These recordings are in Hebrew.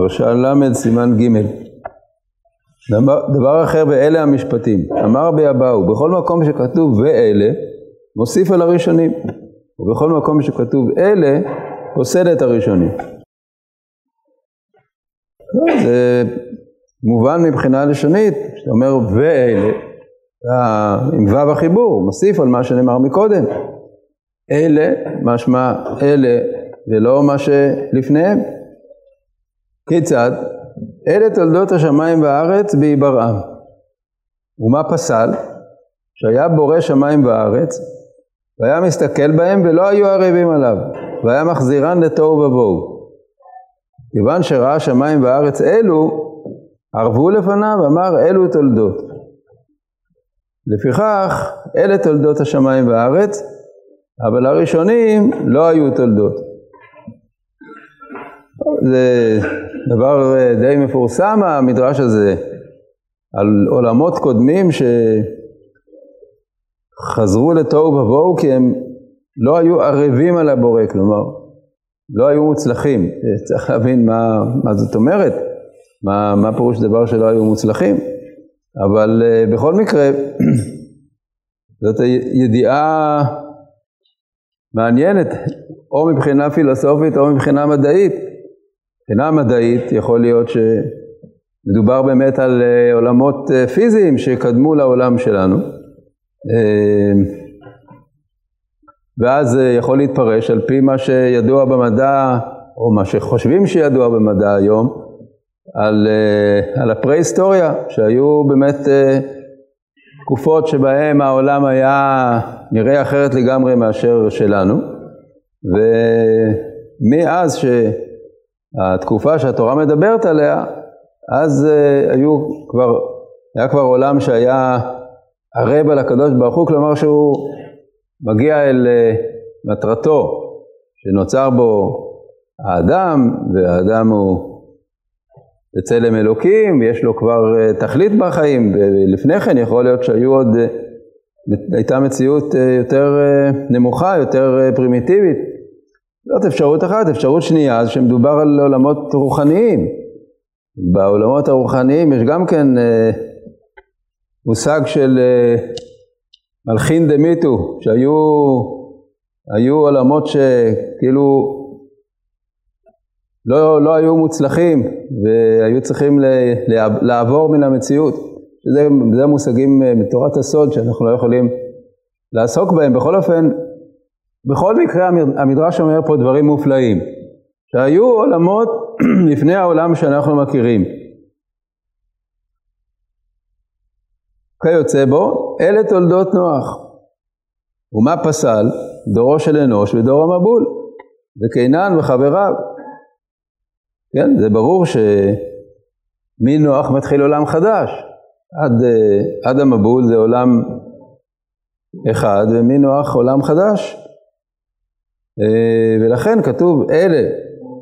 פרשה ל' סימן ג' דבר, דבר אחר ואלה המשפטים, אמר ביבאו, בכל מקום שכתוב ואלה, מוסיף על הראשונים, ובכל מקום שכתוב אלה, פוסל את הראשונים. לא, זה מובן מבחינה לשונית, כשאתה אומר ואלה, עם ו' החיבור, מוסיף על מה שנאמר מקודם. אלה, משמע אלה, ולא מה שלפניהם. כיצד? אלה תולדות השמיים והארץ בהיברעם. ומה פסל? שהיה בורא שמיים וארץ, והיה מסתכל בהם ולא היו ערבים עליו, והיה מחזירן לתוהו ובוהו. כיוון שראה שמיים וארץ אלו, ערבו לפניו, אמר אלו תולדות. לפיכך, אלה תולדות השמיים והארץ, אבל הראשונים לא היו תולדות. זה דבר אה, די מפורסם המדרש הזה, על עולמות קודמים שחזרו לתוהו ובוהו כי הם לא היו ערבים על הבורא, כלומר, לא היו מוצלחים. צריך להבין מה, מה זאת אומרת, מה, מה פירוש דבר שלא היו מוצלחים. אבל uh, בכל מקרה, זאת ידיעה מעניינת, או מבחינה פילוסופית או מבחינה מדעית. מבחינה מדעית יכול להיות שמדובר באמת על uh, עולמות uh, פיזיים שקדמו לעולם שלנו. Uh, ואז יכול להתפרש על פי מה שידוע במדע, או מה שחושבים שידוע במדע היום, על, על הפרה-היסטוריה, שהיו באמת תקופות שבהן העולם היה נראה אחרת לגמרי מאשר שלנו, ומאז שהתקופה שהתורה מדברת עליה, אז uh, היו כבר, היה כבר עולם שהיה ערב על הקדוש ברוך הוא, כלומר שהוא מגיע אל uh, מטרתו, שנוצר בו האדם, והאדם הוא בצלם אלוקים, יש לו כבר uh, תכלית בחיים, ולפני כן יכול להיות שהיו עוד, uh, הייתה מציאות uh, יותר uh, נמוכה, יותר uh, פרימיטיבית. זאת אפשרות אחת. אפשרות שנייה זה שמדובר על עולמות רוחניים. בעולמות הרוחניים יש גם כן uh, מושג של uh, מלכין דמיתו, שהיו היו עולמות שכאילו לא, לא היו מוצלחים והיו צריכים לעבור מן המציאות. זה, זה מושגים אה, מתורת הסוד שאנחנו לא יכולים לעסוק בהם. בכל אופן, בכל מקרה המדרש אומר פה דברים מופלאים, שהיו עולמות לפני העולם שאנחנו מכירים. כיוצא בו, אלה תולדות נוח. ומה פסל? דורו של אנוש ודור המבול, וקינן וחבריו. כן, זה ברור שמנוח מתחיל עולם חדש. עד, עד המבול זה עולם אחד, ומנוח עולם חדש. אה, ולכן כתוב אלה,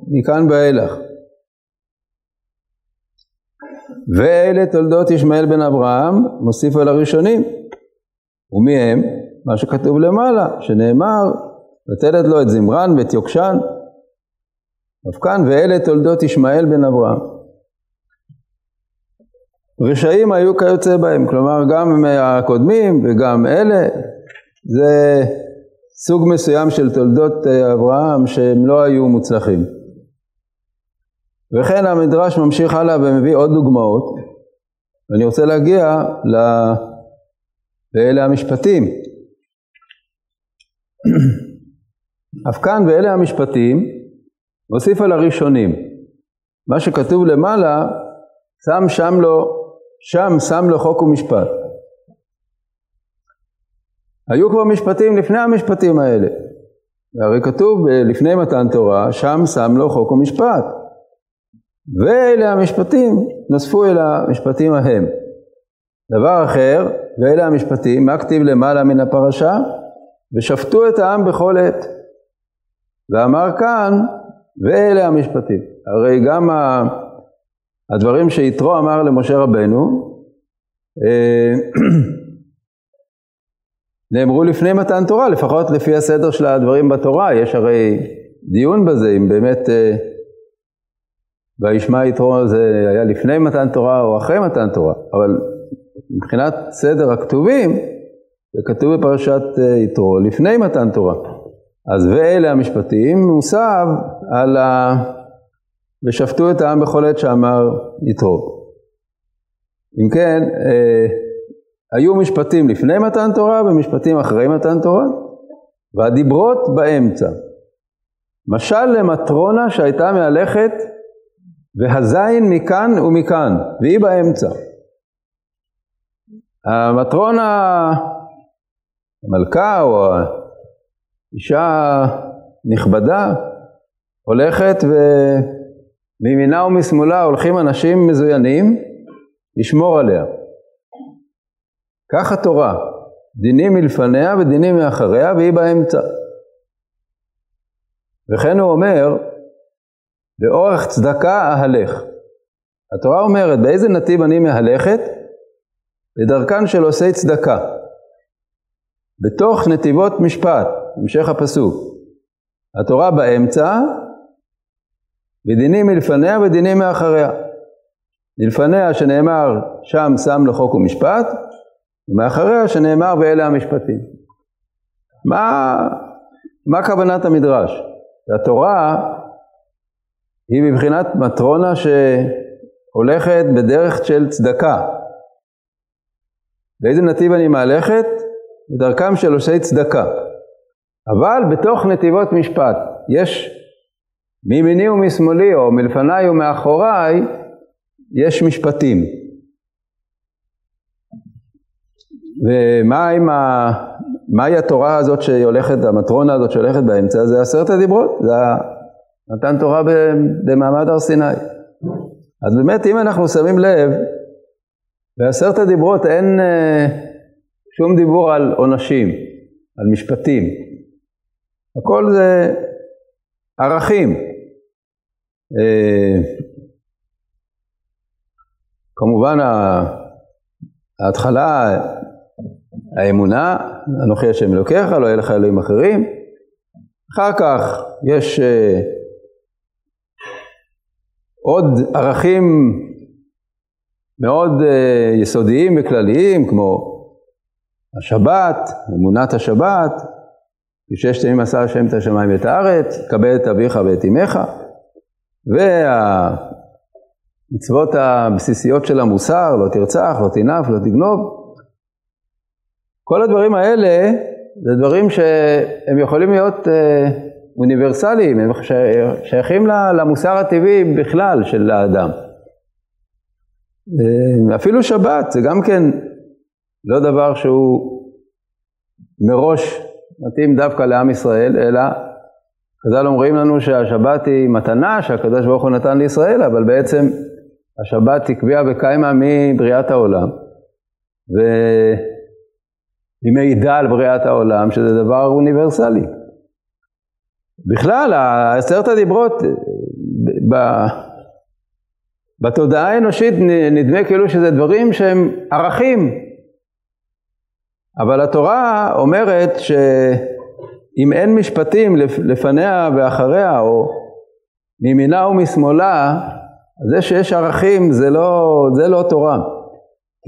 מכאן ואילך. ואלה תולדות ישמעאל בן אברהם, מוסיף על הראשונים. ומי הם? מה שכתוב למעלה, שנאמר, נותנת לו את זמרן ואת יוקשן. אף כאן, ואלה תולדות ישמעאל בן אברהם. רשעים היו כיוצא בהם, כלומר גם הקודמים וגם אלה, זה סוג מסוים של תולדות אברהם שהם לא היו מוצלחים. וכן המדרש ממשיך הלאה ומביא עוד דוגמאות, ואני רוצה להגיע ל... לאלה המשפטים. אף כאן ואלה המשפטים, מוסיף על הראשונים. מה שכתוב למעלה, שם שם לו, שם שם לו חוק ומשפט. היו כבר משפטים לפני המשפטים האלה. והרי כתוב לפני מתן תורה, שם שם לו חוק ומשפט. ואלה המשפטים נוספו אל המשפטים ההם. דבר אחר, ואלה המשפטים, מה כתיב למעלה מן הפרשה? ושפטו את העם בכל עת. ואמר כאן, ואלה המשפטים. הרי גם הדברים שיתרו אמר למשה רבנו, אה, נאמרו לפני מתן תורה, לפחות לפי הסדר של הדברים בתורה, יש הרי דיון בזה, אם באמת אה, וישמע יתרו זה היה לפני מתן תורה או אחרי מתן תורה, אבל מבחינת סדר הכתובים, זה כתוב בפרשת אה, יתרו לפני מתן תורה. אז ואלה המשפטים מוסב על ה... ושפטו את העם בכל עת שאמר יתרו. אם כן, אה, היו משפטים לפני מתן תורה ומשפטים אחרי מתן תורה, והדיברות באמצע. משל למטרונה שהייתה מהלכת והזין מכאן ומכאן, והיא באמצע. המטרונה, המלכה או האישה נכבדה, הולכת ומימינה ומשמאלה הולכים אנשים מזוינים לשמור עליה. כך התורה, דינים מלפניה ודינים מאחריה והיא באמצע. וכן הוא אומר, לאורך צדקה אהלך. התורה אומרת, באיזה נתיב אני מהלכת? לדרכן של עושי צדקה. בתוך נתיבות משפט, המשך הפסוק. התורה באמצע, ודינים מלפניה ודינים מאחריה. מלפניה שנאמר שם שם לחוק ומשפט, ומאחריה שנאמר ואלה המשפטים. מה, מה כוונת המדרש? התורה היא מבחינת מטרונה שהולכת בדרך של צדקה. באיזה נתיב אני מהלכת? בדרכם של עושי צדקה. אבל בתוך נתיבות משפט יש מימיני ומשמאלי או מלפניי ומאחוריי יש משפטים. ומה עם ה... מהי התורה הזאת שהולכת, המטרונה הזאת שהולכת באמצע? זה עשרת הדיברות, זה מתן תורה במעמד הר סיני. אז באמת, אם אנחנו שמים לב, בעשרת הדיברות אין אה, שום דיבור על עונשים, על משפטים. הכל זה ערכים. אה, כמובן ההתחלה, האמונה, אנוכי השם אלוקיך, לא יהיה לך אלוהים אחרים. אחר כך יש אה, עוד ערכים מאוד uh, יסודיים וכלליים, כמו השבת, אמונת השבת, בששת ימים עשה השם את השמיים ואת הארץ, כבד את אביך ואת אמך, והמצוות הבסיסיות של המוסר, לא תרצח, לא תנף, לא תגנוב. כל הדברים האלה זה דברים שהם יכולים להיות uh, אוניברסליים, הם שייכים למוסר הטבעי בכלל של האדם. אה, אפילו שבת זה גם כן לא דבר שהוא מראש מתאים דווקא לעם ישראל, אלא חז"ל אומרים לנו שהשבת היא מתנה שהקדוש ברוך הוא נתן לישראל, אבל בעצם השבת הקביעה וקיימה מבריאת העולם. והיא מעידה על בריאת העולם, שזה דבר אוניברסלי. בכלל, עשרת הדיברות, בתודעה האנושית נדמה כאילו שזה דברים שהם ערכים. אבל התורה אומרת שאם אין משפטים לפניה ואחריה, או מימינה ומשמאלה, זה שיש ערכים זה לא, זה לא תורה.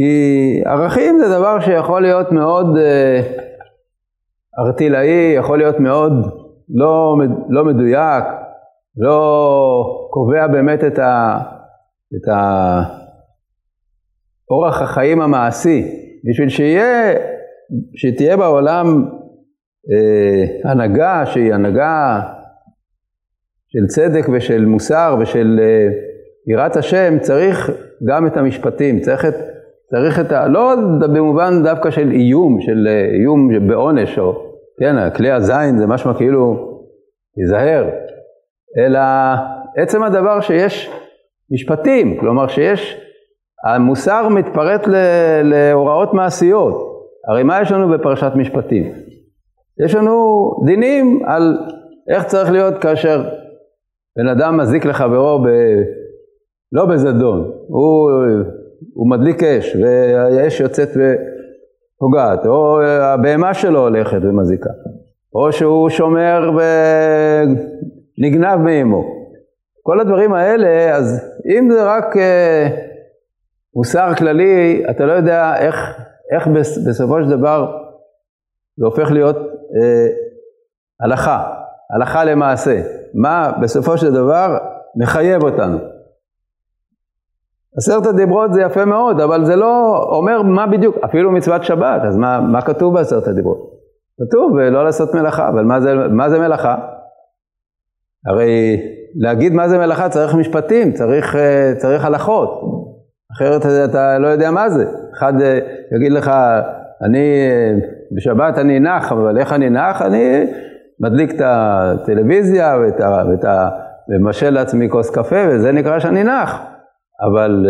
כי ערכים זה דבר שיכול להיות מאוד ארטילאי, יכול להיות מאוד לא, לא מדויק, לא קובע באמת את, ה, את אורח החיים המעשי. בשביל שיהיה, שתהיה בעולם אה, הנהגה שהיא הנהגה של צדק ושל מוסר ושל אה, יראת השם, צריך גם את המשפטים, צריך את, צריך את ה... לא במובן דווקא של איום, של אה, איום בעונש, או כן, כלי הזין זה משמע כאילו, תיזהר, אלא עצם הדבר שיש משפטים, כלומר שיש, המוסר מתפרט להוראות מעשיות. הרי מה יש לנו בפרשת משפטים? יש לנו דינים על איך צריך להיות כאשר בן אדם מזיק לחברו ב... לא בזדון, הוא, הוא מדליק אש והאש יוצאת פוגעת, או הבהמה שלו הולכת ומזיקה, או שהוא שומר ונגנב מאמו. כל הדברים האלה, אז אם זה רק אה, מוסר כללי, אתה לא יודע איך, איך בסופו של דבר זה הופך להיות אה, הלכה, הלכה למעשה. מה בסופו של דבר מחייב אותנו. עשרת הדיברות זה יפה מאוד, אבל זה לא אומר מה בדיוק, אפילו מצוות שבת, אז מה, מה כתוב בעשרת הדיברות? כתוב לא לעשות מלאכה, אבל מה זה, מה זה מלאכה? הרי להגיד מה זה מלאכה צריך משפטים, צריך, אה, צריך הלכות, אחרת אתה לא יודע מה זה. אחד אה, יגיד לך, אני אה, בשבת אני נח, אבל איך אני נח? אני מדליק את הטלוויזיה. ואת ה ומשל לעצמי כוס קפה, וזה נקרא שאני נח. אבל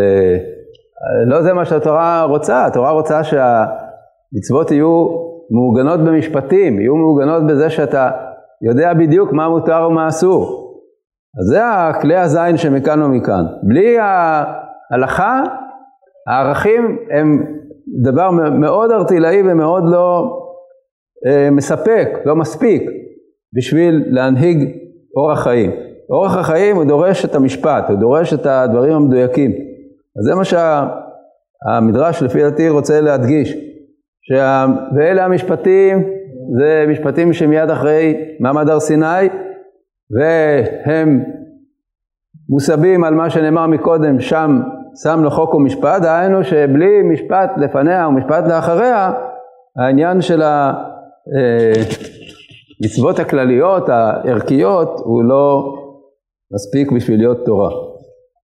לא זה מה שהתורה רוצה, התורה רוצה שהמצוות יהיו מעוגנות במשפטים, יהיו מעוגנות בזה שאתה יודע בדיוק מה מותר ומה אסור. אז זה הכלי הזין שמכאן ומכאן. בלי ההלכה, הערכים הם דבר מאוד ארטילאי ומאוד לא אה, מספק, לא מספיק, בשביל להנהיג אורח חיים. אורח החיים הוא דורש את המשפט, הוא דורש את הדברים המדויקים. אז זה מה שהמדרש לפי דעתי רוצה להדגיש, שה... ואלה המשפטים, זה משפטים שמיד אחרי מעמד הר סיני, והם מוסבים על מה שנאמר מקודם, שם שם לו חוק ומשפט, דהיינו שבלי משפט לפניה ומשפט לאחריה, העניין של המצוות אה, הכלליות, הערכיות, הוא לא מספיק בשביל להיות תורה.